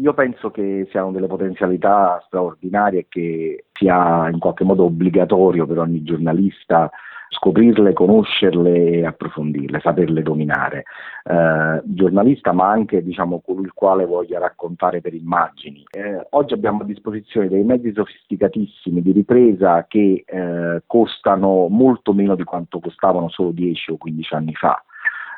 Io penso che siano delle potenzialità straordinarie che sia in qualche modo obbligatorio per ogni giornalista scoprirle, conoscerle e approfondirle, saperle dominare. Eh, giornalista ma anche diciamo, colui il quale voglia raccontare per immagini. Eh, oggi abbiamo a disposizione dei mezzi sofisticatissimi di ripresa che eh, costano molto meno di quanto costavano solo 10 o 15 anni fa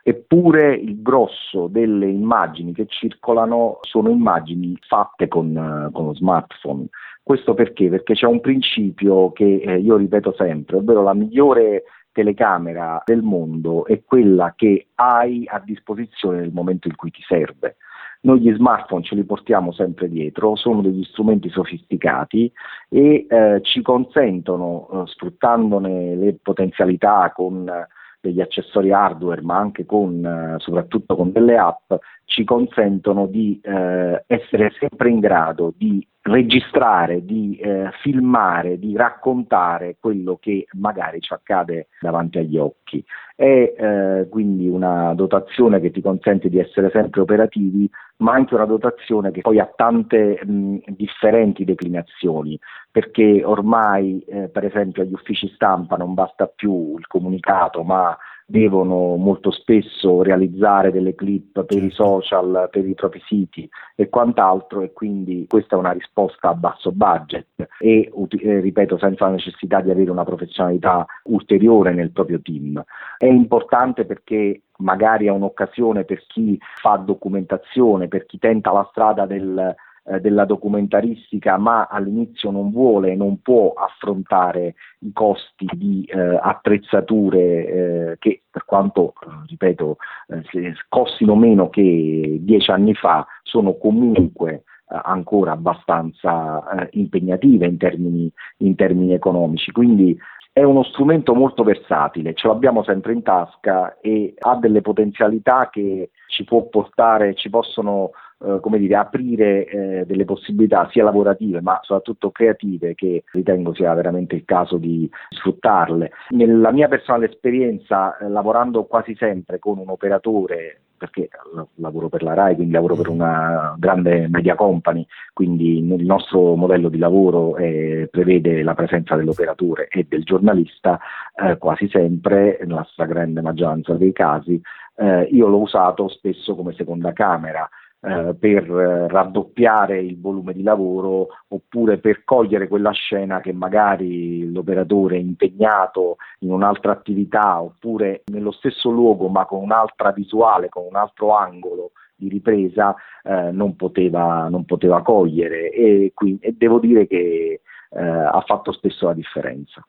eppure il grosso delle immagini che circolano sono immagini fatte con, uh, con lo smartphone. Questo perché? Perché c'è un principio che eh, io ripeto sempre, ovvero la migliore telecamera del mondo è quella che hai a disposizione nel momento in cui ti serve. Noi gli smartphone ce li portiamo sempre dietro, sono degli strumenti sofisticati e eh, ci consentono, eh, sfruttandone le potenzialità con degli accessori hardware, ma anche con, eh, soprattutto con delle app, ci consentono di eh, essere sempre in grado di registrare, di eh, filmare, di raccontare quello che magari ci accade davanti agli occhi. È eh, quindi una dotazione che ti consente di essere sempre operativi, ma anche una dotazione che poi ha tante mh, differenti declinazioni, perché ormai eh, per esempio agli uffici stampa non basta più il comunicato, ma devono molto spesso realizzare delle clip per i certo. social, per i propri siti e quant'altro e quindi questa è una risposta a basso budget e eh, ripeto senza la necessità di avere una professionalità ulteriore nel proprio team. È importante perché magari è un'occasione per chi fa documentazione, per chi tenta la strada del eh, della documentaristica, ma all'inizio non vuole e non può affrontare i costi di eh, attrezzature eh, che per quanto, ripeto, eh, costino meno che dieci anni fa, sono comunque eh, ancora abbastanza impegnative in termini, in termini economici. Quindi è uno strumento molto versatile, ce l'abbiamo sempre in tasca e ha delle potenzialità che ci può portare, ci possono eh, come dire, aprire eh, delle possibilità sia lavorative ma soprattutto creative che ritengo sia veramente il caso di sfruttarle. Nella mia personale esperienza, eh, lavorando quasi sempre con un operatore perché lavoro per la RAI, quindi lavoro per una grande media company, quindi il nostro modello di lavoro eh, prevede la presenza dell'operatore e del giornalista eh, quasi sempre, nella stragrande maggioranza dei casi, eh, io l'ho usato spesso come seconda camera, eh, per raddoppiare il volume di lavoro oppure per cogliere quella scena che magari l'operatore è impegnato in un'altra attività oppure nello stesso luogo ma con un'altra visuale, con un altro angolo di ripresa eh, non, poteva, non, poteva, cogliere e, quindi, e devo dire che eh, ha fatto spesso la differenza.